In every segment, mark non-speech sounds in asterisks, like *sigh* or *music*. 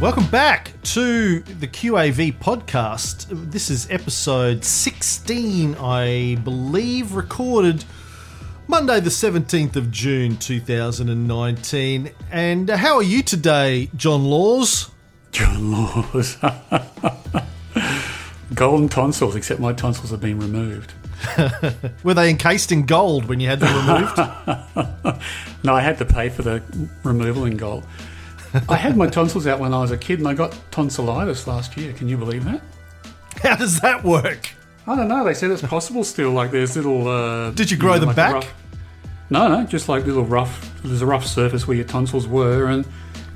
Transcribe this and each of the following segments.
Welcome back to the QAV podcast. This is episode 16, I believe, recorded Monday, the 17th of June 2019. And uh, how are you today, John Laws? John Laws. *laughs* Golden tonsils, except my tonsils have been removed. *laughs* Were they encased in gold when you had them removed? *laughs* No, I had to pay for the removal in gold. I had my tonsils out when I was a kid and I got tonsillitis last year. Can you believe that? how does that work? I don't know. They said it's possible still. Like there's little. Uh, Did you grow them like back? rough- no, no, just like little rough. There's a rough surface where your tonsils were, and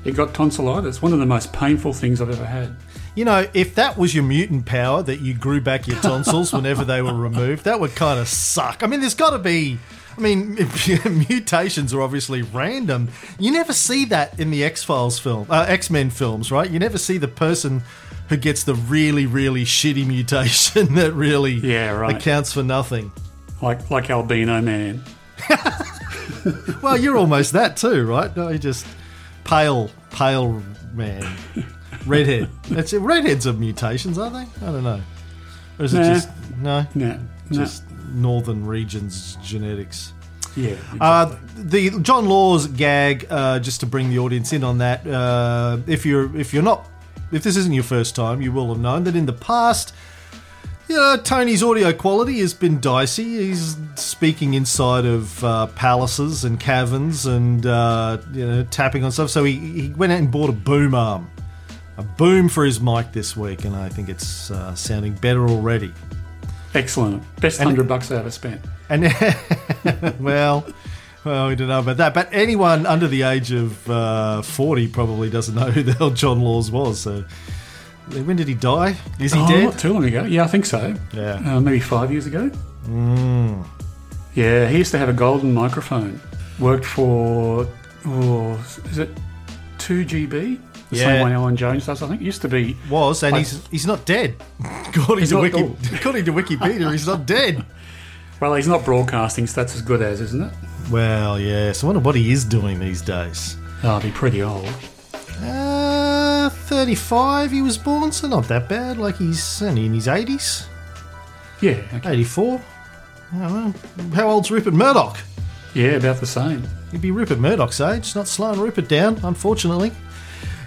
it got tonsillitis. One of the most painful things I've ever had. You know, if that was your mutant power that you grew back your tonsils whenever they were removed, that would kind of suck. I mean, there's got to be. I mean, *laughs* mutations are obviously random. You never see that in the X Files film, uh, X Men films, right? You never see the person who gets the really, really shitty mutation *laughs* that really Yeah, right. accounts for nothing. Like like albino man. *laughs* Well, you're almost that too, right? No, you're just pale, pale man, redhead. That's it. Redheads are mutations, aren't they? I don't know. Or is it Nah. just no? No, no. Just northern regions genetics. yeah. Uh, the John Laws gag, uh, just to bring the audience in on that. Uh, if you're if you're not if this isn't your first time, you will have known that in the past, you know, Tony's audio quality has been dicey. He's speaking inside of uh, palaces and caverns and uh, you know tapping on stuff. So he, he went out and bought a boom arm, a boom for his mic this week, and I think it's uh, sounding better already. Excellent. Best hundred bucks I ever spent. And *laughs* well, well, we don't know about that. But anyone under the age of uh, forty probably doesn't know *laughs* who the hell John Laws was. So, when did he die? Is he oh, dead? not too long ago. Yeah, I think so. Yeah. Uh, maybe five years ago. Yeah, he used to have a golden microphone. Worked for, oh, is it 2GB? The Yeah. same way Alan Jones does, I think. Used to be. Was and I- he's he's not dead. *laughs* According He's to not- Wiki, oh. *laughs* according to Wikipedia, he's not dead. Well, he's not broadcasting, so that's as good as, isn't it? Well, yes. I wonder what he is doing these days. Oh, I'll be pretty old. Uh, thirty-five. He was born, so not that bad. Like he's only in his eighties. Yeah, okay. Eighty-four. Oh, well, how old's Rupert Murdoch? yeah, about the same. He'd be Rupert Murdoch's age, not slowing Rupert down, unfortunately.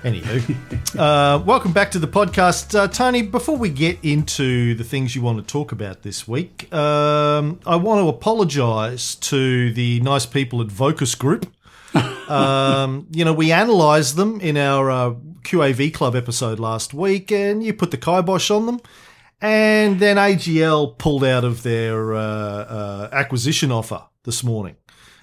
Anywho, *laughs* uh, welcome back to the podcast. Uh, Tony, before we get into the things you want to talk about this week, um, I want to apologise to the nice people at Vocus Group. *laughs* um, you know, we analysed them in our uh, QAV Club episode last week, and you put the kibosh on them. And then AGL pulled out of their uh, uh, acquisition offer this morning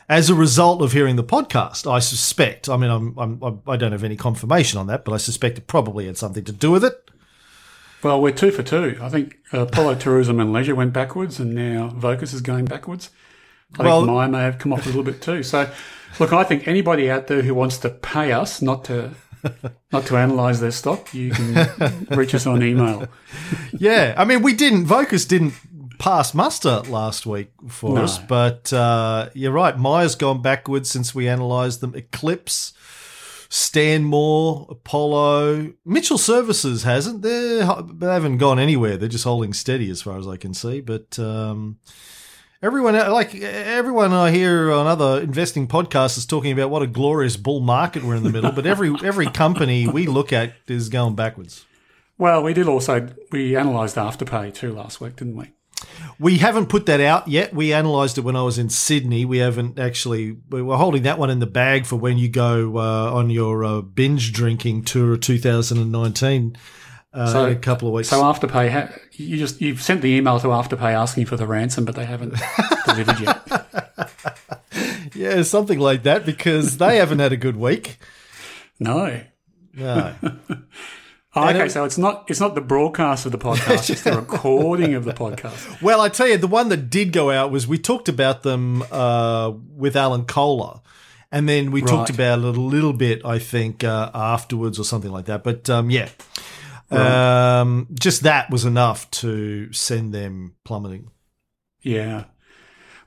as a result of hearing the podcast. I suspect. I mean, I'm, I'm, I don't have any confirmation on that, but I suspect it probably had something to do with it. Well, we're two for two. I think Apollo Tourism and Leisure went backwards, and now Vocus is going backwards. I Well- think Maya may have come off a little bit too. So, look, I think anybody out there who wants to pay us not to *laughs* not to analyse their stock, you can reach us on email. *laughs* Yeah, I mean, we didn't. Vocus didn't pass muster last week for No. us, but uh, you're right. Maya's gone backwards since we analysed them. Eclipx, Stanmore, Apollo, Mitchell Services hasn't. They're, they haven't gone anywhere. They're just holding steady as far as I can see. But um, everyone, like everyone I hear on other investing podcasts, is talking about what a glorious bull market we're in the middle. But every *laughs* every company we look at is going backwards. Well, we did also we analysed Afterpay too last week, didn't we? We haven't put that out yet. We analysed it when I was in Sydney. We haven't actually. We were holding that one in the bag for when you go uh, on your uh, binge drinking tour of 2019 uh, So- a couple of weeks. So Afterpay, ha- you just you've sent the email to Afterpay asking for the ransom, but they haven't *laughs* delivered yet. yeah, something like that because they haven't had a good week. No. No. *laughs* Oh, okay, so it's not it's not the broadcast of the podcast; it's the *laughs* recording of the podcast. Well, I tell you, the one that did go out was we talked about them uh, with Alan Kohler. And then we talked about it a little bit, I think, uh, afterwards or something like that. But um, yeah, um, just that was enough to send them plummeting. Yeah.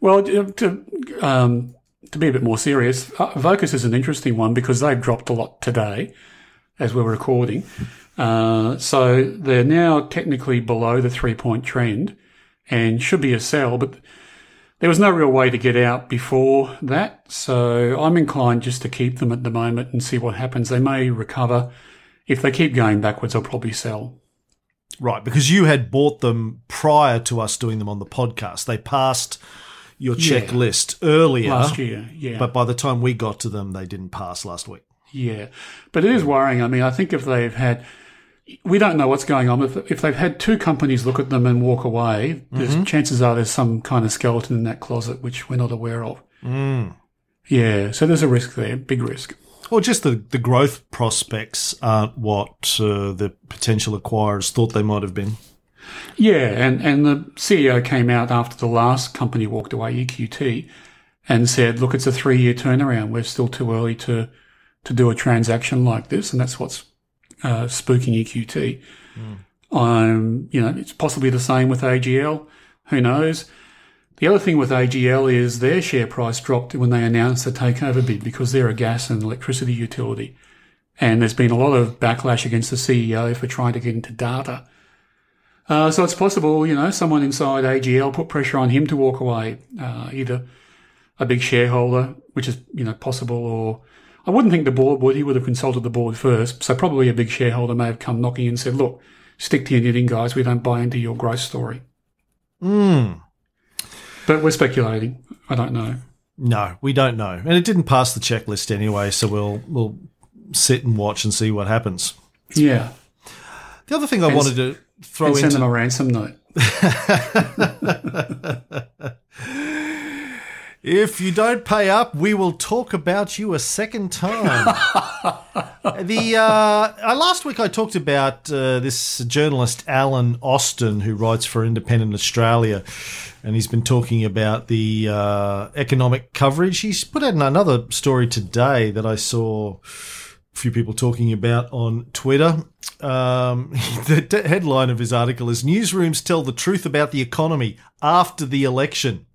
Well, to um, to be a bit more serious, uh, Vocus is an interesting one because they've dropped a lot today, as we're recording. Uh, so they're now technically below the three point trend and should be a sell, but there was no real way to get out before that. So I'm inclined just to keep them at the moment and see what happens. They may recover. If they keep going backwards, I'll probably sell. Right, because you had bought them prior to us doing them on the podcast. They passed your Yeah. checklist earlier. Last year, yeah. But by the time we got to them, they didn't pass last week. Yeah, but it is worrying. I mean, I think if they've had, we don't know what's going on. If, if they've had two companies look at them and walk away, there's chances are there's some kind of skeleton in that closet which we're not aware of. Mm. Yeah, so there's a risk there, big risk. Or just the, the growth prospects aren't what uh, the potential acquirers thought they might have been. Yeah, and, and the CEO came out after the last company walked away, EQT, and said, look, it's a three year turnaround. We're still too early to, to do a transaction like this. And that's what's uh, spooking EQT. Um, you know, it's possibly the same with AGL. Who knows? The other thing with AGL is their share price dropped when they announced the takeover bid because they're a gas and electricity utility. And there's been a lot of backlash against the CEO for trying to get into data. Uh, so it's possible, you know, someone inside AGL put pressure on him to walk away, uh, either a big shareholder, which is, you know, possible, or I wouldn't think the board would. He would have consulted the board first. So probably a big shareholder may have come knocking and said, look, stick to your knitting, guys. We don't buy into your growth story. Mm. But we're speculating. I don't know. No, we don't know. And it didn't pass the checklist anyway, so we'll we'll sit and watch and see what happens. Yeah. The other thing I And wanted to throw And send them a ransom note. *laughs* *laughs* If you don't pay up, we will talk about you a second time. *laughs* the uh, uh, last week I talked about uh, this journalist Alan Austin who writes for Independent Australia, and he's been talking about the uh, economic coverage. He's put out another story today that I saw a few people talking about on Twitter. Um, *laughs* the headline of his article is "Newsrooms tell the truth about the economy after the election."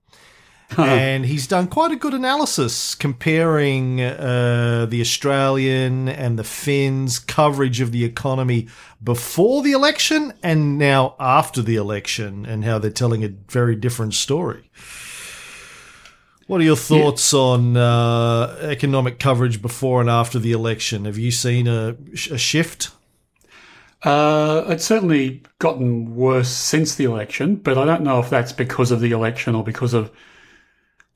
And he's done quite a good analysis comparing uh, the Australian and the Fin's coverage of the economy before the election and now after the election, and how they're telling a very different story. What are your thoughts on uh, economic coverage before and after the election? Have you seen a, a shift? Uh, it's certainly gotten worse since the election, but I don't know if that's because of the election or because of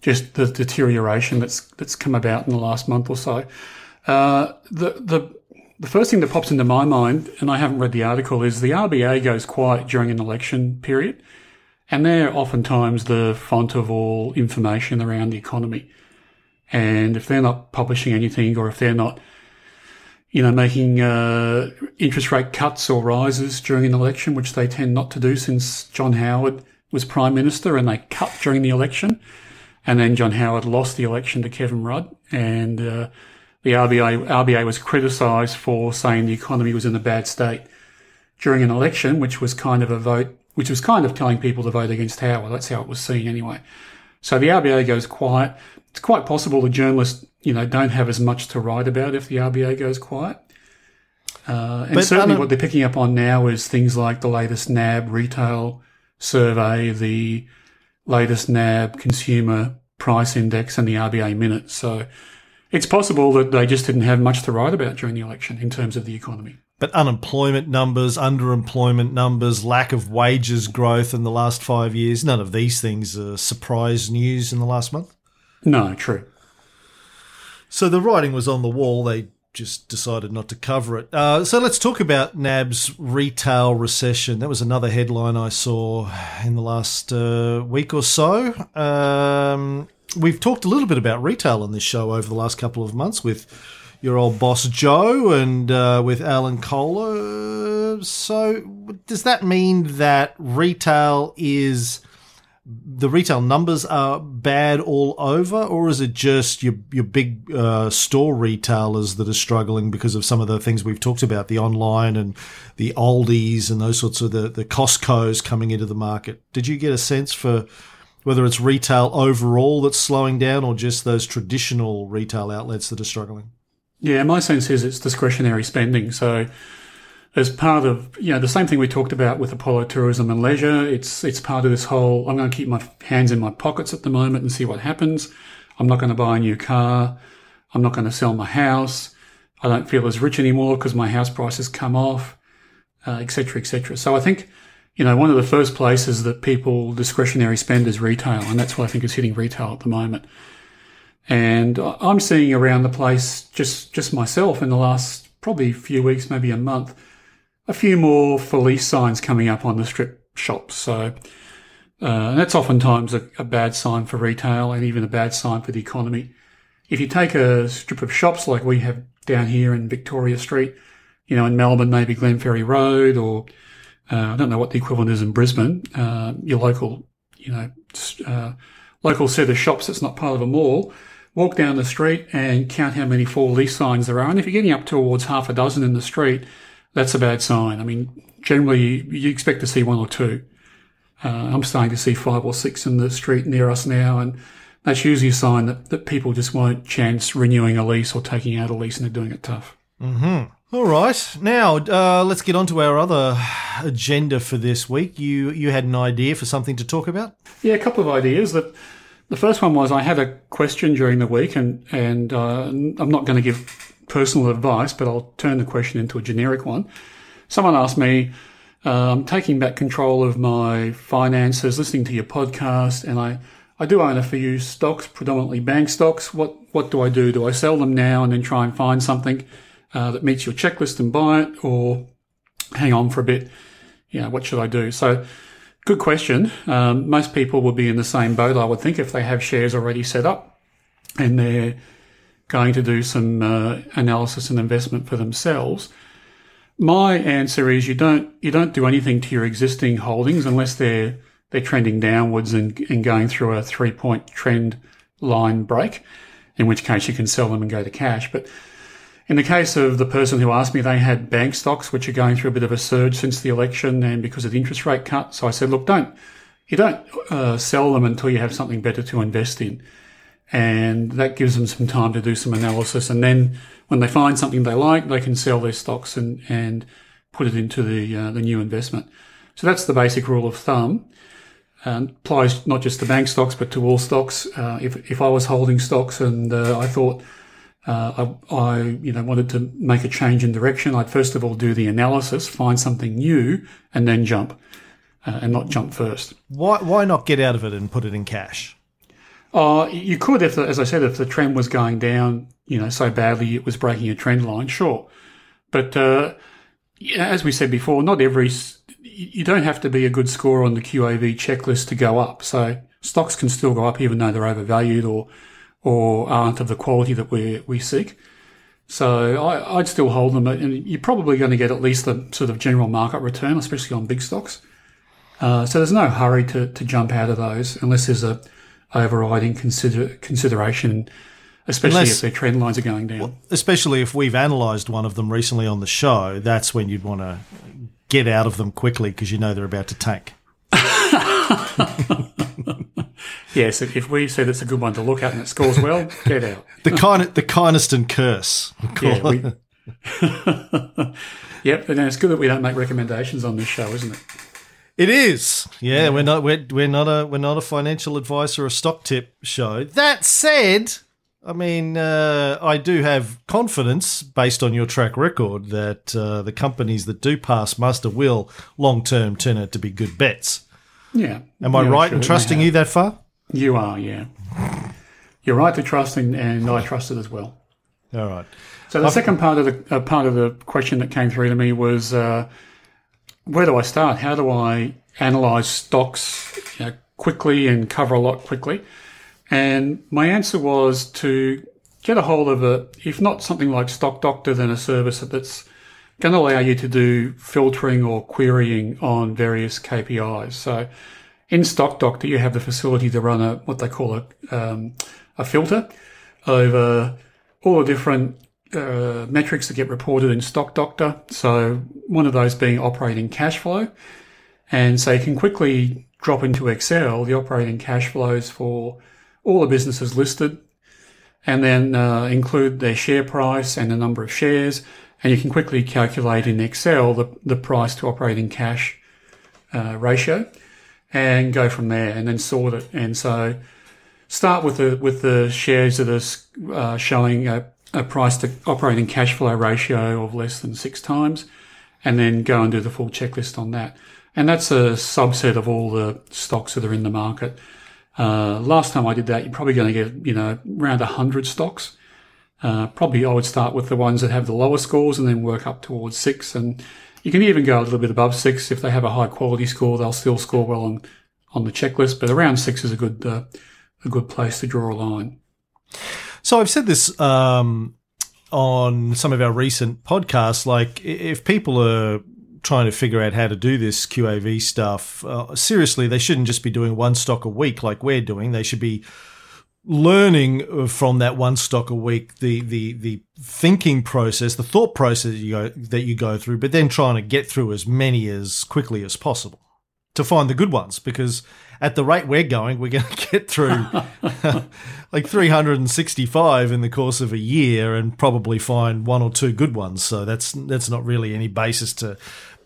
just the deterioration that's that's come about in the last month or so. Uh, the the the first thing that pops into my mind, and I haven't read the article, is the RBA goes quiet during an election period, and they're oftentimes the font of all information around the economy. And if they're not publishing anything, or if they're not, you know, making uh, interest rate cuts or rises during an election, which they tend not to do since John Howard was prime minister, and they cut during the election. And then John Howard lost the election to Kevin Rudd, and uh, the RBA RBA was criticised for saying the economy was in a bad state during an election, which was kind of a vote, which was kind of telling people to vote against Howard. That's how it was seen anyway. So the RBA goes quiet. It's quite possible the journalists, you know, don't have as much to write about if the RBA goes quiet. Uh, and But certainly what they're picking up on now is things like the latest NAB retail survey, the latest NAB consumer price index and the RBA minutes. So it's possible that they just didn't have much to write about during the election in terms of the economy. But unemployment numbers, underemployment numbers, lack of wages growth in the last five years, none of these things are surprise news in the last month. No, true. So the writing was on the wall. They just decided not to cover it. Uh, so let's talk about NAB's retail recession. That was another headline I saw in the last uh, week or so. Um, we've talked a little bit about retail on this show over the last couple of months with your old boss Joe and uh, with Alan Kohler. So does that mean that retail is the retail numbers are bad all over, or is it just your your big uh, store retailers that are struggling because of some of the things we've talked about, the online and the Aldi's and those sorts of the the Costco's coming into the market? Did you get a sense for whether it's retail overall that's slowing down, or just those traditional retail outlets that are struggling? Yeah, my sense is it's discretionary spending. So, as part of you know the same thing we talked about with Apollo Tourism and Leisure, it's it's part of this whole. I'm going to keep my hands in my pockets at the moment and see what happens. I'm not going to buy a new car. I'm not going to sell my house. I don't feel as rich anymore because my house price has come off, etc., uh, etc. Et so I think you know one of the first places that people discretionary spend is retail, and that's what I think is hitting retail at the moment. And I'm seeing around the place, just, just myself in the last probably few weeks, maybe a month, a few more for lease signs coming up on the strip shops. So, uh, that's oftentimes a, a, bad sign for retail and even a bad sign for the economy. If you take a strip of shops like we have down here in Victoria Street, you know, in Melbourne, maybe Glenferrie Road or, uh, I don't know what the equivalent is in Brisbane, uh, your local, you know, uh, local set of shops that's not part of a mall walk down the street and count how many for lease signs there are. And if you're getting up towards half a dozen in the street, that's a bad sign. I mean, generally you expect to see one or two. Uh, I'm starting to see five or six in the street near us now, and that's usually a sign that, that people just won't chance renewing a lease or taking out a lease and they're doing it tough. Mm-hmm. All right. Now, uh, let's get on to our other agenda for this week. You you had an idea for something to talk about? Yeah, a couple of ideas that the first one was I had a question during the week, and and uh, I'm not going to give personal advice, but I'll turn the question into a generic one. Someone asked me, I'm taking back control of my finances, listening to your podcast, and I, I do own a few stocks, predominantly bank stocks. What what do I do? Do I sell them now and then try and find something uh, that meets your checklist and buy it, or hang on for a bit? Yeah, what should I do? So Good question. Um, most people would be in the same boat, I would think, if they have shares already set up and they're going to do some uh, analysis and investment for themselves. My answer is you don't you don't do anything to your existing holdings unless they're they're trending downwards and, and going through a three point trend line break, in which case you can sell them and go to cash. But in the case of the person who asked me, they had bank stocks which are going through a bit of a surge since the election and because of the interest rate cut. So I said, look, don't you don't uh, sell them until you have something better to invest in, and that gives them some time to do some analysis. And then when they find something they like, they can sell their stocks and and put it into the uh, the new investment. So that's the basic rule of thumb. And applies not just to bank stocks, but to all stocks. Uh, if, if I was holding stocks and uh, I thought uh, I, I, you know, wanted to make a change in direction, I'd first of all do the analysis, find something new, and then jump, uh, and not jump first. Why, why not get out of it and put it in cash? Uh, you could, if, the, as I said, if the trend was going down, you know, so badly it was breaking a trend line, sure. But uh, as we said before, not every, you don't have to be a good score on the QAV checklist to go up. So stocks can still go up even though they're overvalued or or aren't of the quality that we we seek. So I, would still hold them, and you're probably going to get at least the sort of general market return, especially on big stocks. Uh, so there's no hurry to, to jump out of those unless there's a overriding consider, consideration, especially unless, if their trend lines are going down. Well, especially if we've analysed one of them recently on the show, that's when you'd want to get out of them quickly because you know they're about to tank. *laughs* yes, if we said it's a good one to look at and it scores well, get out. *laughs* the kind, the Kynaston curse. Yeah, we, *laughs* yep, and it's good that we don't make recommendations on this show, isn't it? It is. Yeah, yeah, we're not we're, we're not a we're not a financial advice or a stock tip show. That said, I mean, uh, I do have confidence based on your track record that uh, the companies that do pass muster will long term turn out to be good bets. Yeah. Am I yeah, right sure in trusting you that far? You are, yeah. You're right to trust, and, and I trust it as well. All right. So the I've, second part of the uh, part of the question that came through to me was, uh, where do I start? How do I analyze stocks you know, quickly and cover a lot quickly? And my answer was to get a hold of a, if not something like Stock Doctor, then a service that's going to allow you to do filtering or querying on various KPIs. So in Stock Doctor, you have the facility to run a what they call a um, a filter over all the different uh, metrics that get reported in Stock Doctor. So one of those being operating cash flow, and so you can quickly drop into Excel the operating cash flows for all the businesses listed and then uh, include their share price and the number of shares, and you can quickly calculate in Excel the, the price to operating cash uh, ratio, and go from there, and then sort it. And so start with the with the shares that are uh, showing a, a price to operating cash flow ratio of less than six times, and then go and do the full checklist on that. And that's a subset of all the stocks that are in the market. Uh, last time I did that, you're probably going to get, you know, around 100 stocks. Uh, probably I would start with the ones that have the lower scores and then work up towards six. And you can even go a little bit above six. If they have a high quality score, they'll still score well on, on the checklist. But around six is a good, uh, a good place to draw a line. So I've said this um, on some of our recent podcasts. Like, if people are trying to figure out how to do this QAV stuff, uh, seriously, they shouldn't just be doing one stock a week like we're doing. They should be learning from that one stock a week the the the thinking process the thought process you go, that you go through but then trying to get through as many as quickly as possible to find the good ones because at the rate we're going we're going *laughs* to get through *laughs* like 365 in the course of a year and probably find one or two good ones so that's that's not really any basis to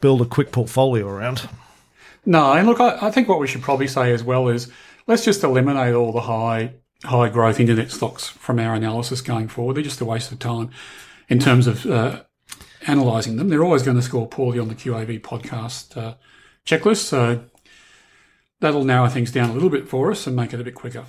build a quick portfolio around. No, and look, I, I, think what we should probably say as well is let's just eliminate all the high high growth internet stocks from our analysis going forward. They're just a waste of time in terms of uh, analysing them. They're always going to score poorly on the QAV podcast uh, checklist, so that'll narrow things down a little bit for us and make it a bit quicker.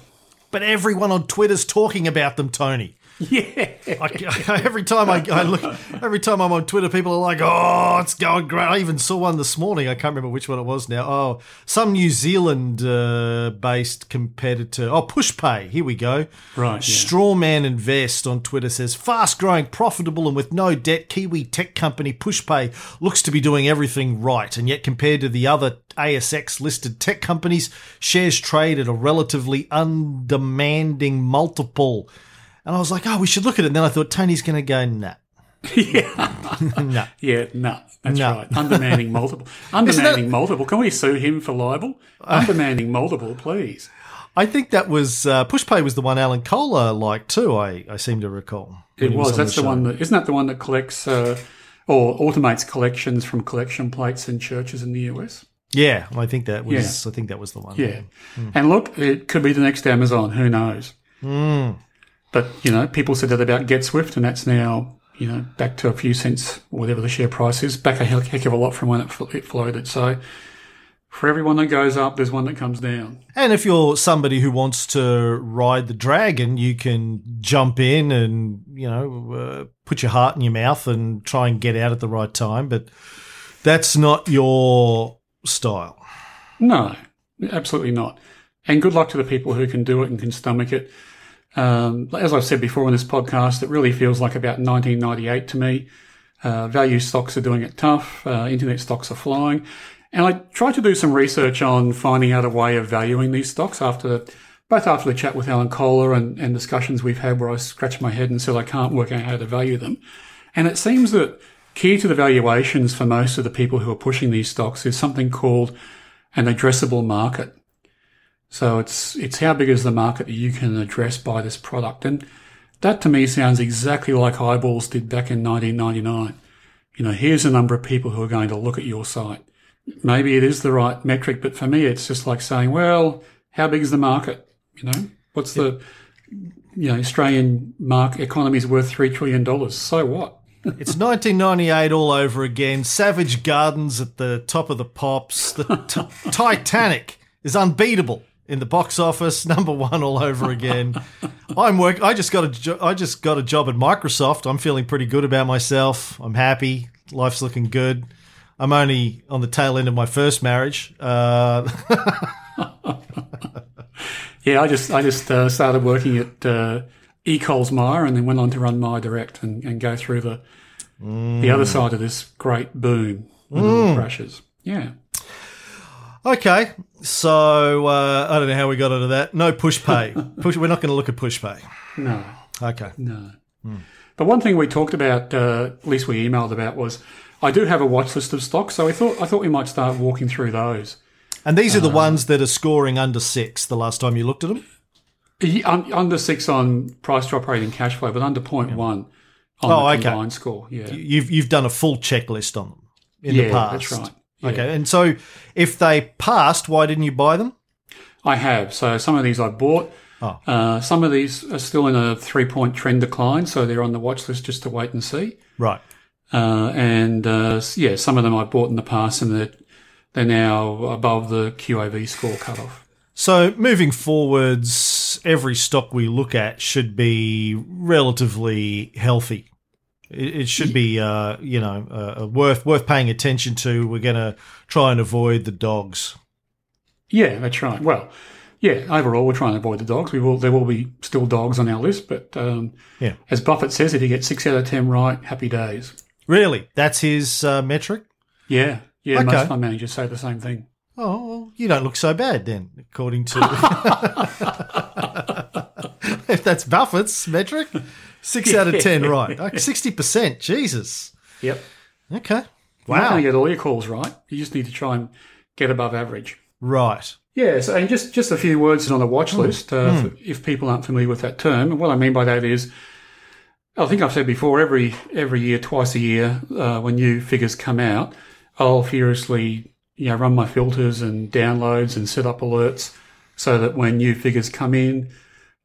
But everyone on Twitter's talking about them, Tony. Yeah. I, *laughs* every time I, I, look, every time I'm on Twitter, people are like, "Oh, it's going great." I even saw one this morning. I can't remember which one it was now. Oh, some New Zealand-based uh, competitor. Oh, PushPay. Here we go. Right. Yeah. Strawman Invest on Twitter says, "Fast-growing, profitable, and with no debt, Kiwi tech company PushPay looks to be doing everything right, and yet compared to the other ASX listed tech companies, shares trade at a relatively undemanding multiple." And I was like, oh, we should look at it. And then I thought, Tony's going to go, nah. *laughs* yeah. *laughs* no. Yeah, no. That's no. right. Undermanning multiple. *laughs* Undermanning that, multiple. Can we sue him for libel? Undermanning multiple, please. I think that was uh, PushPay was the one Alan Kohler liked too. I, I seem to recall. It was. was That's the, the one that isn't that the one that collects uh, or automates collections from collection plates in churches in the US. Yeah, I think that was. Yeah. I think that was the one. Yeah, mm. and look, it could be the next Amazon. Who knows? Mm. But, you know, people said that about GetSwift and that's now, you know, back to a few cents, whatever the share price is, back a heck of a lot from when it, it floated. So for everyone that goes up, there's one that comes down. And if you're somebody who wants to ride the dragon, you can jump in and, you know, uh, put your heart in your mouth and try and get out at the right time. But that's not your style. No, absolutely not. And good luck to the people who can do it and can stomach it. Um, as I've said before in this podcast, it really feels like about 1998 to me. Uh, value stocks are doing it tough. Uh, internet stocks are flying. And I tried to do some research on finding out a way of valuing these stocks after, both after the chat with Alan Kohler and, and discussions we've had where I scratched my head and said I can't work out how to value them. And it seems that key to the valuations for most of the people who are pushing these stocks is something called an addressable market. So it's it's how big is the market that you can address by this product, and that to me sounds exactly like eyeballs did back in 1999. You know, here's a number of people who are going to look at your site. Maybe it is the right metric, but for me, it's just like saying, well, how big is the market? You know, what's the you know Australian market economy is worth three trillion dollars. So what? *laughs* it's 1998 all over again. Savage Gardens at the top of the pops. The t- *laughs* Titanic is unbeatable in the box office, *laughs* number one all over again. I'm work. I just got a. Jo- I just got a job at Microsoft. I'm feeling pretty good about myself. I'm happy. Life's looking good. I'm only on the tail end of my first marriage. Uh, *laughs* yeah, I just I just uh, started working at uh, Coles Myer and then went on to run Myer Direct and, and go through the mm. the other side of this great boom when mm. crashes. Yeah. Okay, so uh, I don't know how we got into that. No PushPay. *laughs* push. We're not going to look at PushPay. No. Okay. No. Hmm. But one thing we talked about, uh, at least we emailed about, was I do have a watch list of stocks, so I thought I thought we might start walking through those. And these are the um, ones that are scoring under six. The last time you looked at them. Under six on price to operating cash flow, but under one on Oh, the okay. combined score. Yeah. You've you've done a full checklist on them in yeah, the past. that's right. Yeah. Okay, and so if they passed, why didn't you buy them? I have. So some of these I bought. Oh. Uh, some of these are still in a three point trend decline, so they're on the watch list just to wait and see. Right. Uh, and uh, yeah, some of them I bought in the past, and they're, they're now above the QAV score cutoff. So moving forwards, every stock we look at should be relatively healthy. It, it should be, uh, you know, uh, worth worth paying attention to. We're going to try and avoid the dogs. Yeah, that's right. Well, yeah, overall we're trying to avoid the dogs. We will. There will be still dogs on our list, but um, Yeah. as Buffett says, if you get six out of ten right, happy days. Really, that's his uh, metric. Yeah, yeah. Okay. Most fund managers say the same thing. Oh, well, you don't look so bad then, according to. *laughs* *laughs* *laughs* if that's Buffett's metric, six out of ten, right? *laughs* Sixty percent. Jesus. Yep. Okay. You're not Wow. going to get all your calls right. You just need to try and get above average. Right. Yes, and just, just a few words on the watch list, uh, for- if people aren't familiar with that term. And what I mean by that is, I think I've said before, every every year, twice a year, uh, when new figures come out, I'll furiously you know run my filters and downloads and set up alerts so that when new figures come in,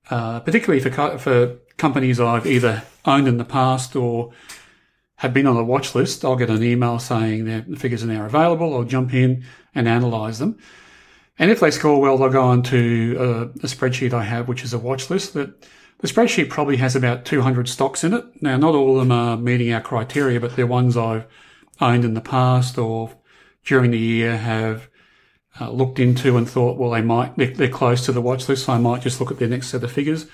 uh, particularly for for companies I've either owned in the past or have been on a watch list, I'll get an email saying the figures are now available. I'll jump in and analyze them. And if they score well, they'll go on to uh, a spreadsheet I have, which is a watch list that the spreadsheet probably has about 200 stocks in it. Now, not all of them are meeting our criteria, but they're ones I've owned in the past or during the year have uh, looked into and thought, well, they might, they're, they're close to the watch list, so I might just look at their next set of figures.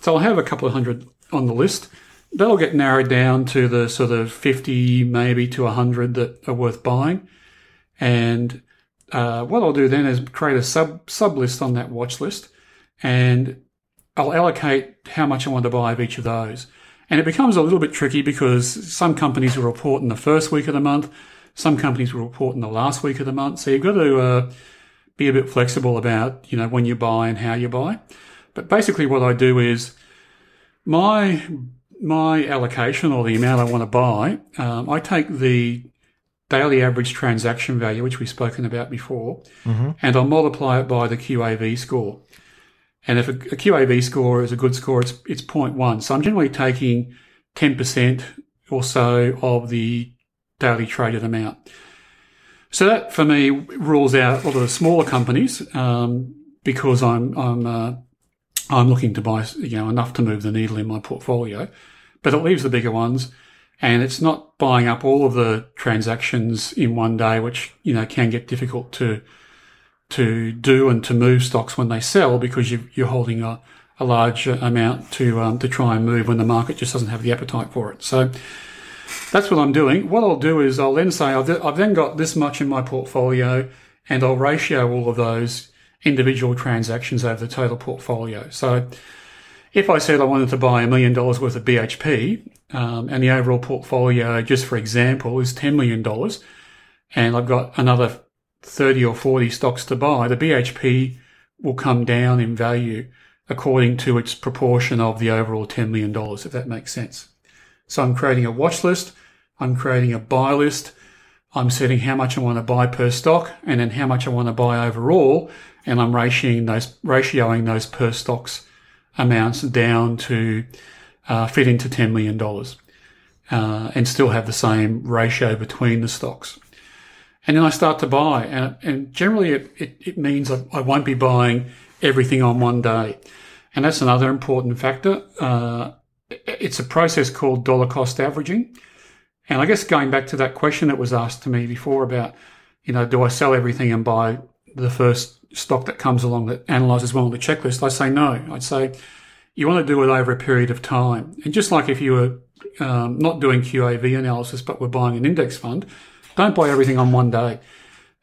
So I'll have a couple of hundred on the list. They'll get narrowed down to the sort of 50, maybe to 100 that are worth buying. And uh, what I'll do then is create a sub sub list on that watch list, and I'll allocate how much I want to buy of each of those. And it becomes a little bit tricky because some companies will report in the first week of the month, some companies will report in the last week of the month. So you've got to uh, be a bit flexible about you know when you buy and how you buy. But basically, what I do is my my allocation or the amount I want to buy, um, I take the daily average transaction value, which we've spoken about before, and I'll multiply it by the QAV score. And if a, a QAV score is a good score, it's it's 0.1. So I'm generally taking 10% or so of the daily traded amount. So that for me rules out a lot of the smaller companies um, because I'm I'm uh, I'm looking to buy you know enough to move the needle in my portfolio, but it leaves the bigger ones, and it's not buying up all of the transactions in one day, which you know can get difficult to to do and to move stocks when they sell because you, you're holding a, a large amount to um, to try and move when the market just doesn't have the appetite for it. So that's what I'm doing. What I'll do is I'll then say I've, then got this much in my portfolio, and I'll ratio all of those individual transactions over the total portfolio. So if I said I wanted to buy a million dollars worth of BHP, um, and the overall portfolio, just for example, is $10 million, and I've got another 30 or 40 stocks to buy, the BHP will come down in value according to its proportion of the overall $10 million, if that makes sense. So I'm creating a watch list, I'm creating a buy list, I'm setting how much I want to buy per stock and then how much I want to buy overall, and I'm ratioing those, ratioing those per stocks amounts down to uh, fit into $10 million uh, and still have the same ratio between the stocks. And then I start to buy, and, and generally it, it, it means I, I won't be buying everything on one day. And that's another important factor. Uh, it's a process called dollar cost averaging. And I guess going back to that question that was asked to me before about, you know, do I sell everything and buy the first stock that comes along that analyzes well on the checklist? I say no. I'd say you want to do it over a period of time. And just like if you were um, not doing QAV analysis, but were buying an index fund, don't buy everything on one day.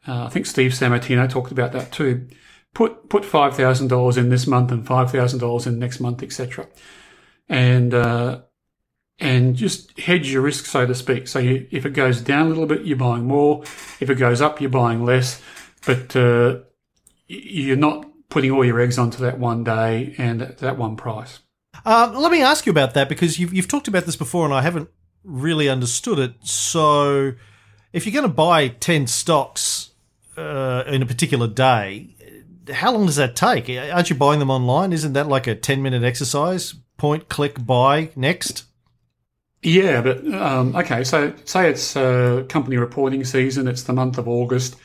Uh, I think Steve Sammartino talked about that too. Put put five thousand dollars in this month and five thousand dollars in next month, etc. And uh, and just hedge your risk, so to speak. So you, if it goes down a little bit, you're buying more. If it goes up, you're buying less. But uh, you're not putting all your eggs onto that one day and that one price. Um, let me ask you about that because you've, you've talked about this before and I haven't really understood it. So, if you're going to buy 10 stocks uh, in a particular day, how long does that take? Aren't you buying them online? Isn't that like a 10 minute exercise? Point, click, buy, next? Yeah, but um, okay, so say it's uh, company reporting season, it's the month of August,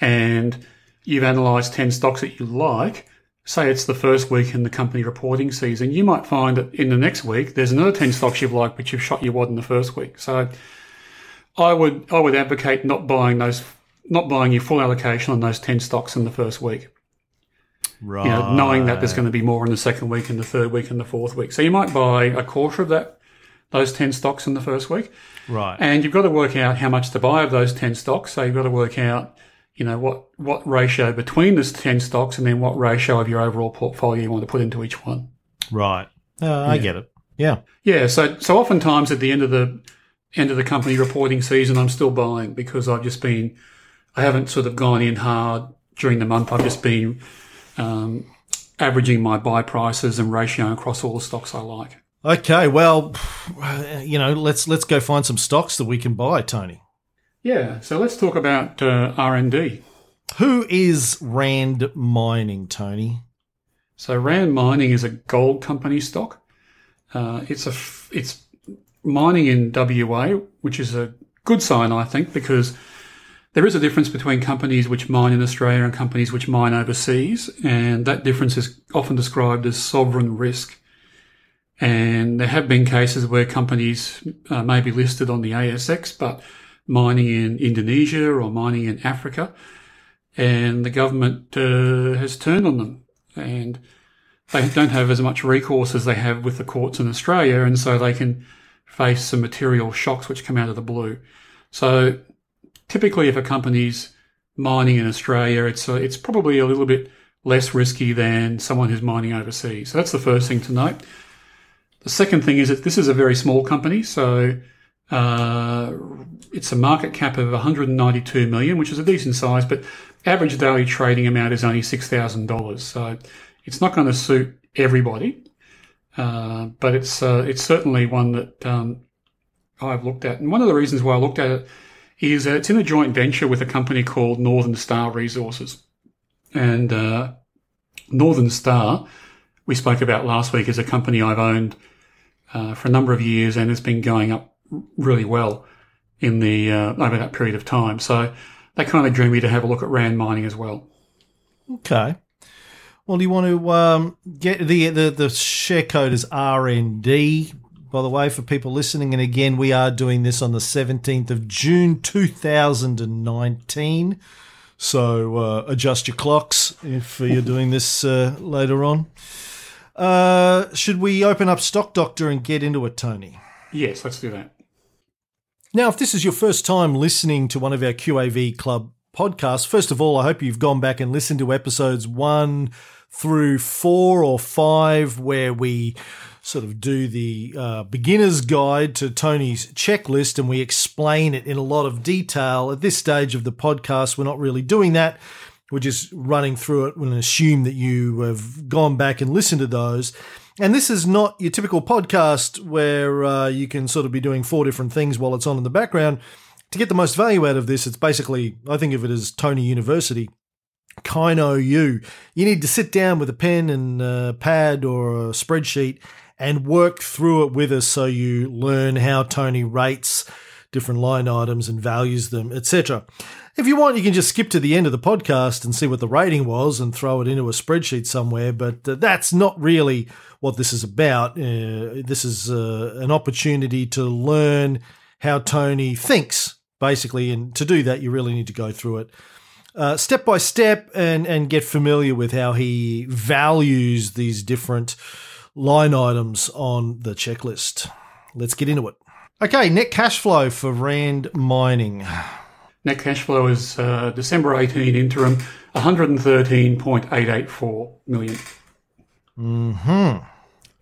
and you've analysed 10 stocks that you like. Say it's the first week in the company reporting season, you might find that in the next week there's another 10 stocks you've liked, but you've shot your wad in the first week. So I would I would advocate not buying those not buying your full allocation on those 10 stocks in the first week. Right. You know, knowing that there's going to be more in the second week and the third week and the fourth week. So you might buy a quarter of that those 10 stocks in the first week. Right. And you've got to work out how much to buy of those 10 stocks. So you've got to work out, you know, what, what ratio between those 10 stocks and then what ratio of your overall portfolio you want to put into each one. Right. Uh, I get it. Yeah. Yeah. So, so oftentimes at the end of the, end of the company reporting season, I'm still buying because I've just been, I haven't sort of gone in hard during the month. I've just been, um, averaging my buy prices and ratio across all the stocks I like. Okay, well, you know, let's let's go find some stocks that we can buy, Tony. Yeah, so let's talk about uh, R&D. Who is Rand Mining, Tony? So Rand Mining is a gold company stock. Uh, it's a it's mining in WA, which is a good sign, I think, because there is a difference between companies which mine in Australia and companies which mine overseas, and that difference is often described as sovereign risk. And there have been cases where companies uh, may be listed on the ASX, but mining in Indonesia or mining in Africa, and the government uh, has turned on them, and they don't have as much recourse as they have with the courts in Australia, and so they can face some material shocks which come out of the blue. So typically, if a company's mining in Australia, it's a, it's probably a little bit less risky than someone who's mining overseas. So that's the first thing to note. The second thing is that this is a very small company, so uh, it's a market cap of 192 million, which is a decent size, but average daily trading amount is only six thousand dollars. So it's not going to suit everybody, uh, but it's uh, it's certainly one that um, I've looked at. And one of the reasons why I looked at it is that it's in a joint venture with a company called Northern Star Resources, and uh, Northern Star we spoke about last week is a company I've owned uh, for a number of years and has been going up really well in the uh, over that period of time. So that kind of drew me to have a look at Rand Mining as well. Okay. Well, do you want to um, get the, the the share code is RND? By the way, for people listening, and again, we are doing this on the seventeenth of June, two thousand and nineteen. So uh, adjust your clocks if you're doing this uh, later on. Uh, should we open up Stock Doctor and get into it, Tony? Yes, let's do that. Now, if this is your first time listening to one of our QAV Club podcasts, first of all, I hope you've gone back and listened to episodes one through four or five, where we sort of do the uh, beginner's guide to Tony's checklist and we explain it in a lot of detail. At this stage of the podcast, we're not really doing that. We're just running through it and assume that you have gone back and listened to those. And this is not your typical podcast where uh, you can sort of be doing four different things while it's on in the background. To get the most value out of this, it's basically, I think of it as Tony University. Kino U. You need to sit down with a pen and a pad or a spreadsheet and work through it with us so you learn how Tony rates different line items and values them, etc. If you want, you can just skip to the end of the podcast and see what the rating was and throw it into a spreadsheet somewhere, but uh, that's not really what this is about. Uh, this is uh, an opportunity to learn how Tony thinks, basically, and to do that, you really need to go through it. Uh, step by step and, and get familiar with how he values these different line items on the checklist. Let's get into it. Okay, net cash flow for Rand Mining. Net cash flow is uh, December 18 interim, 113.884 million. Mm-hmm.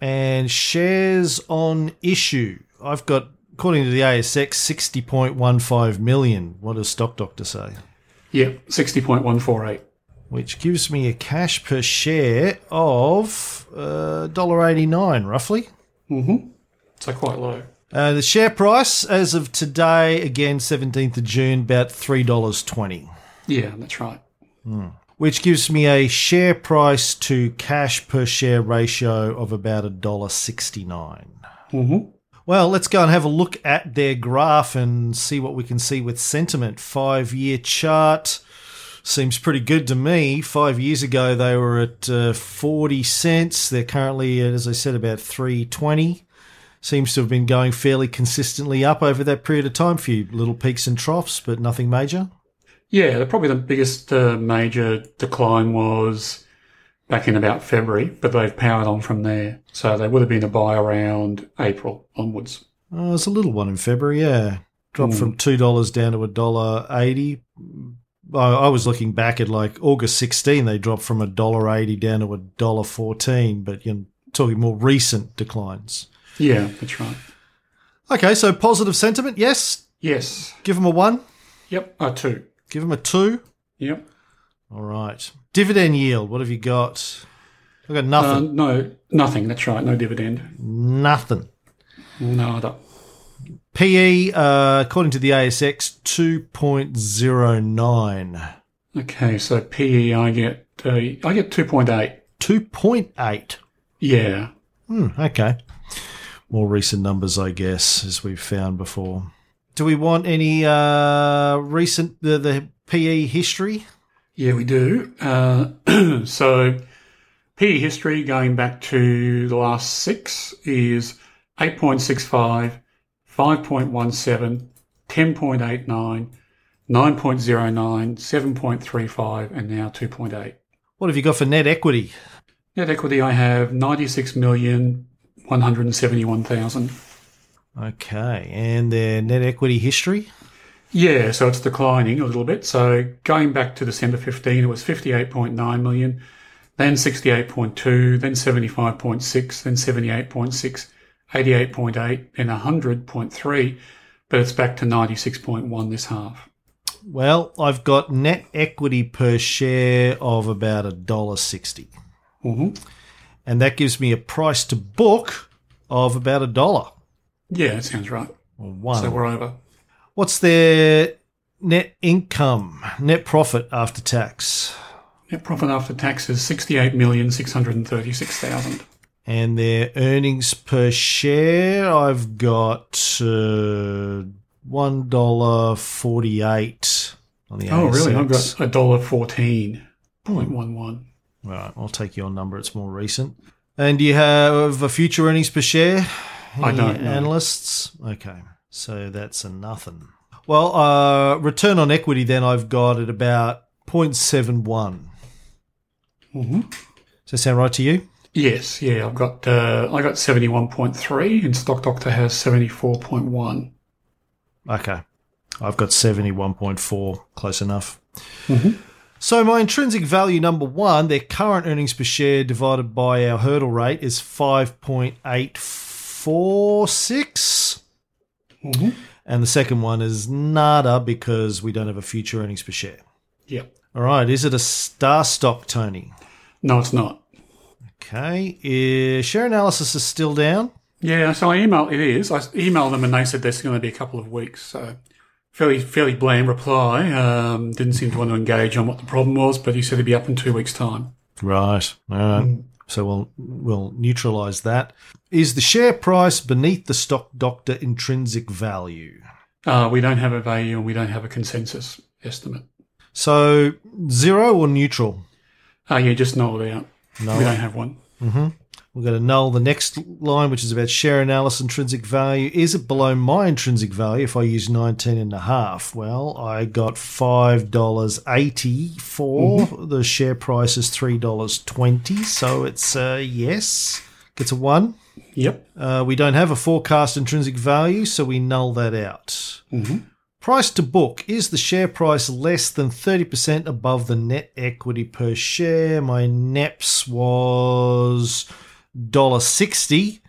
And shares on issue. I've got, according to the ASX, 60.15 million. What does Stock Doctor say? Yeah, 60.148. which gives me a cash per share of uh, $1.89 roughly. Mm-hmm. So quite low. Uh, the share price as of today, again, 17th of June, about $3.20, Yeah, that's right. which gives me a share price to cash per share ratio of about $1.69. Mm-hmm. Well, let's go and have a look at their graph and see what we can see with sentiment. Five year chart seems pretty good to me. Five years ago, they were at uh, 40 cents. They're currently, at, as I said, about 320. Seems to have been going fairly consistently up over that period of time. Few little peaks and troughs, but nothing major. Yeah, probably the biggest uh, major decline was back in about February, but they've powered on from there. So they would have been a buy around April onwards. Oh, there's a little one in February, yeah. Dropped from two dollars down to a dollar eighty. I I was looking back at like August sixteen, they dropped from a dollar eighty down to a dollar fourteen, but you're talking more recent declines. Yeah, that's right. Okay, so positive sentiment, yes. Yes. Give them a one. Yep. a two. Give them a two. Yep. All right. Dividend yield. What have you got? I've got Uh, nothing. no, nothing. That's right. No dividend. nothing. Nada. PE, uh, according to the ASX, two point zero nine. Okay, so PE, I get uh, I get two point eight. Two point eight. Yeah. Hmm, okay. More recent numbers, I guess, as we've found before. Do we want any uh, recent the, the PE history? Yeah, we do. Uh, *clears throat* so PE history going back to the last six is 8.65, 5.17, 10.89, 9.09, 7.35, and now 2.8. What have you got for net equity? Net equity, I have 96,171,000. Okay, and their net equity history? Yeah, so it's declining a little bit. So going back to December 15, it was 58.9 million, then 68.2, then 75.6, then 78.6, 88.8, and 100.3. But it's back to 96.1 this half. Well, I've got net equity per share of about a dollar sixty, hmm and that gives me a price to book of about a dollar Yeah, that sounds right. one. So we're over. What's their net income, net profit after tax, Net profit after tax is 68,636,000. and their earnings per share? I've got uh, one dollar forty-eight on the. Oh, really? I've got a dollar fourteen point one one. Right, I'll take your number. It's more recent. And do you have a future earnings per share? I don't know. Analysts? Okay, so that's a nothing. Well, uh, return on equity then I've got at about 0.71. Mm-hmm. Does that sound right to you? Yes, yeah, I've got uh, I got seventy one point three, and Stock Doctor has seventy four point one. Okay. I've got 71.4, close enough. Mhm. So my intrinsic value number one, their current earnings per share divided by our hurdle rate is 5.846. Mm-hmm. And the second one is nada because we don't have a future earnings per share. Yep. All right, is it a star stock, Tony? No, it's not. Okay, uh, share analysis is still down. Yeah, so I emailed it is. I emailed them and they said there's going to be a couple of weeks. So fairly fairly bland reply. Um, didn't seem to want to engage on what the problem was, but he said he'd be up in two weeks' time. Right. All right. So we'll we'll neutralize that. Is the share price beneath the stock doctor intrinsic value? Uh, we don't have a value and we don't have a consensus estimate. So zero or neutral? Uh, yeah, just null it out. No. We don't have one. We're going to null the next line, which is about share analysis intrinsic value. Is it below my intrinsic value if I use 19 and a half? Well, I got $5.80 for the share price is $3.20. So it's uh, yes, gets a one. Yep. Uh, we don't have a forecast intrinsic value, so we null that out. Mhm. Price to book is the share price less than 30% above the net equity per share. My NEPS was $1.60.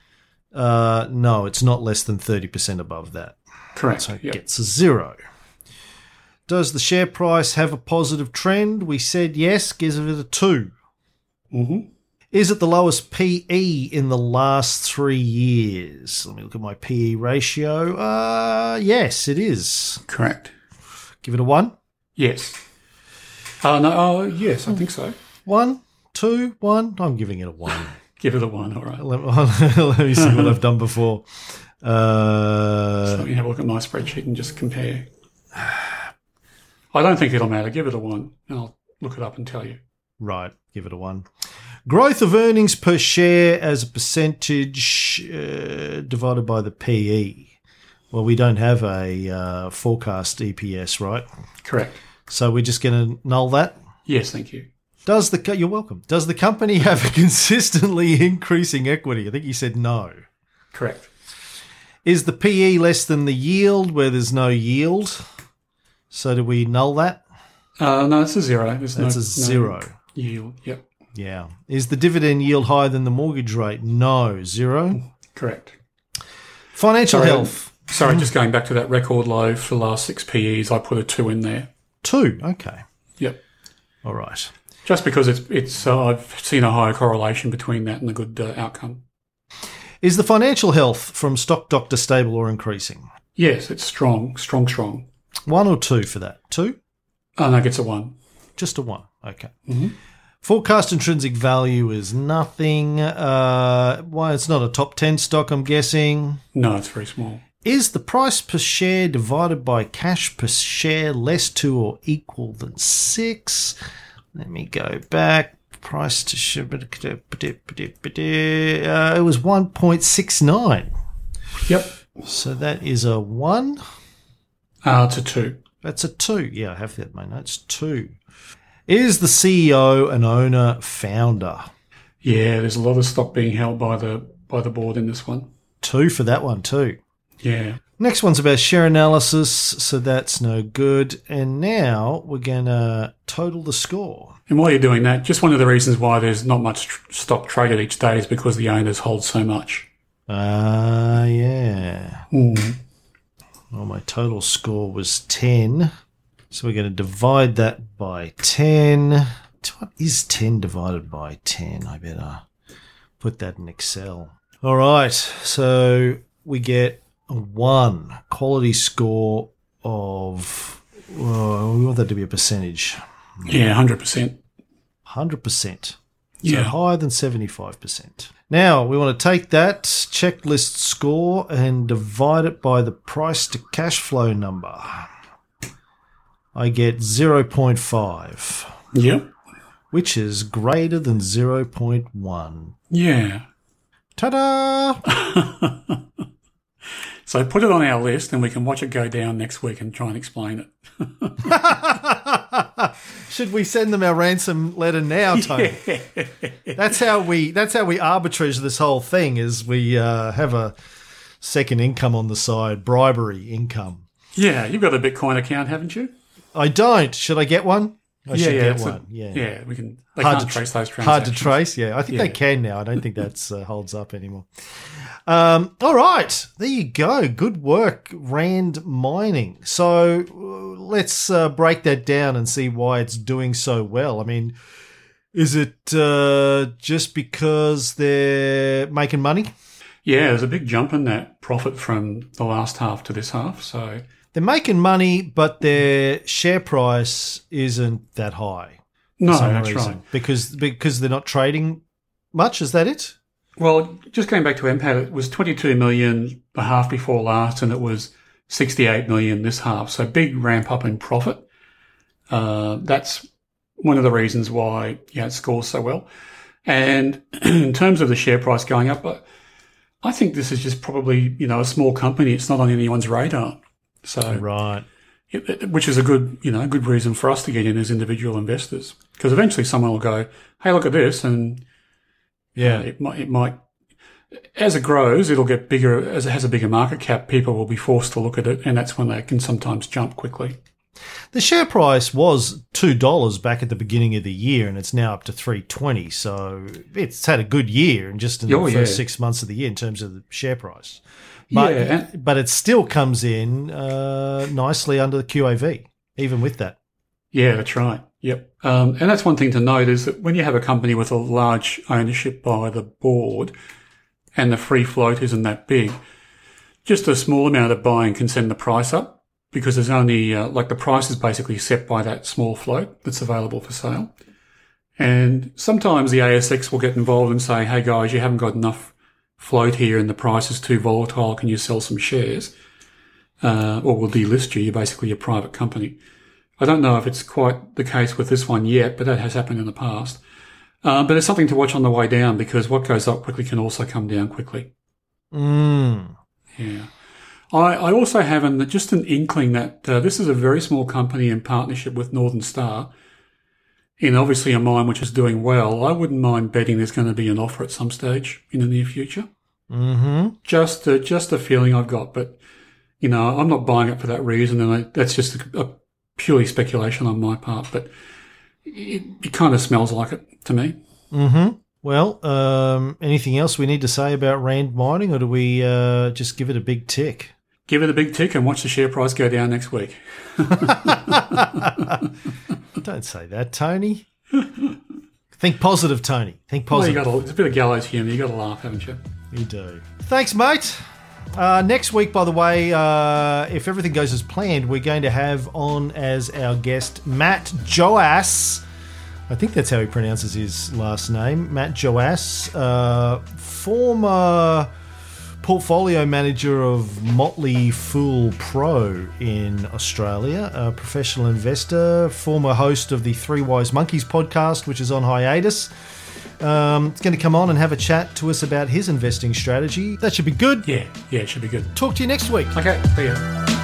Uh, no, it's not less than 30% above that. Correct. So it Yep. gets a zero. Does the share price have a positive trend? We said yes, gives it a 2. Mm-hmm. Is it the lowest PE in the last three years? Let me look at my PE ratio. Uh, yes, it is. Correct. Give it a 1. Yes. Oh, no. Oh, yes, I think so. One, two, one. I'm giving it a 1. *laughs* Give it a one. All right. let, *laughs* let me see what I've done before. Uh, Let me have a look at my spreadsheet and just compare. I don't think it'll matter. Give it a one, and I'll look it up and tell you. Right, give it a one. Growth of earnings per share as a percentage uh, divided by the PE. Well, we don't have a uh, forecast EPS, right? Correct. So we're just going to null that. Yes, thank you. Does the you're welcome? Does the company *laughs* have a consistently increasing equity? I think you said no. Correct. Is the PE less than the yield where there's no yield? So do we null that? Uh, no, it's a zero. There's That's no, a zero. no yield. Yep. Yeah. Is the dividend yield higher than the mortgage rate? No. Zero. Correct. Financial Sorry. health. Sorry, just going back to that record low for the last six PEs, I put a two in there. Two. Okay. Yep. All right. Just because it's it's uh, I've seen a higher correlation between that and the good uh, outcome. Is the financial health from Stock Doctor stable or increasing? Yes, it's strong, strong, strong. One or two for that? Two? Oh, no, it's a one. Just a one. Okay. Mhm. Forecast intrinsic value is nothing. Uh, why it's not a top 10 stock, I'm guessing. No, it's very small. Is the price per share divided by cash per share less to or equal than six? Let me go back. Price to share. Uh, it was 1.69. Yep. So that is a one. Uh, it's a two. That's a two. Yeah, I have that in my notes. Two. Is the CEO an owner founder? Yeah, there's a lot of stock being held by the by the board in this one. Two for that one, too. Yeah. Next one's about share analysis, so that's no good. And now we're going to total the score. And while you're doing that, just one of the reasons why there's not much tr- stock traded each day is because the owners hold so much. Ah, yeah. Well, my total score was 10. So we're going to divide that by 10. What is 10 divided by 10? I better put that in Excel. All right. So we get a 1 quality score of, well, we want that to be a percentage. Yeah, hundred percent. 100%. So Yeah. higher than 75%. Now, we want to take that checklist score and divide it by the price to cash flow number. I get 0.5, Yep. which is greater than 0.1. Yeah. Ta da! *laughs* So put it on our list, and we can watch it go down next week and try and explain it. *laughs* Should we send them our ransom letter now, *laughs* Tony? That's how we. That's how we arbitrage this whole thing. Is we uh, have a second income on the side, bribery income. Yeah, you've got a Bitcoin account, haven't you? I don't. Should I get one? I should get it's a- one. yeah. yeah. We can. They Hard to trace those transactions. Hard to trace. Yeah, I think they can now. I don't think *laughs* that's uh, holds up anymore. Um, all right, there you go. Good work, Rand Mining. So uh, let's uh, break that down and see why it's doing so well. I mean, is it uh, just because they're making money? Yeah, there's a big jump in that profit from the last half to this half. So They're making money, but their share price isn't that high. no, that's reason. right. Because because they're not trading much. Is that it? Well, just going back to NPAT, it was 22 million the half before last, and it was 68 million this half. So big ramp up in profit. Uh, that's one of the reasons why yeah it scores so well. And *clears throat* in terms of the share price going up, I think this is just probably you know a small company. It's not on anyone's radar. So Right. it- which is a good, you know, good reason for us to get in as individual investors. Because eventually someone will go, "Hey, look at this," and Yeah. it might, it might, as it grows, it'll get bigger. As it has a bigger market cap, people will be forced to look at it, and that's when they can sometimes jump quickly. The share price was two dollars back at the beginning of the year, and it's now up to three twenty. So it's had a good year, and just in oh, the Oh, first yeah. six months of the year in terms of the share price. But Yeah, but it still comes in uh, nicely under the QAV. even with that. Yeah, that's right. Yep. Um, and that's one thing to note is that when you have a company with a large ownership by the board and the free float isn't that big, just a small amount of buying can send the price up because there's only, uh, like the price is basically set by that small float that's available for sale. And sometimes the ASX will get involved and say, Hey guys, you haven't got enough float here and the price is too volatile. Can you sell some shares? Uh, or we'll delist you. You're basically a private company. I don't know if it's quite the case with this one yet, but that has happened in the past. Uh, but it's something to watch on the way down because what goes up quickly can also come down quickly. Mm. Yeah. I, I also have an, just an inkling that uh, this is a very small company in partnership with Northern Star in obviously a mine which is doing well. I wouldn't mind betting there's going to be an offer at some stage in the near future. Mm-hmm. Just a, just a feeling I've got, but you know, I'm not buying it for that reason, and I, that's just a, a purely speculation on my part, but it, it kind of smells like it to me. Mm-hmm. Well, um, anything else we need to say about Rand Mining, or do we uh, just give it a big tick? Give it a big tick and watch the share price go down next week. *laughs* Don't say that, Tony. Think positive, Tony. Think Well, you positive. got a, it's a bit of gallows humour. You got to laugh, haven't you? You do. Thanks, mate. Uh, next week, by the way, uh, if everything goes as planned, we're going to have on as our guest Matt Joas. I think that's how he pronounces his last name. Matt Joas, uh, former portfolio manager of Motley Fool Pro in Australia, a professional investor, former host of the Three Wise Monkeys podcast, which is on hiatus. Um, it's going to come on and have a chat to us about his investing strategy. That should be good. Yeah, yeah, it should be good. Talk to you next week. Okay, see ya.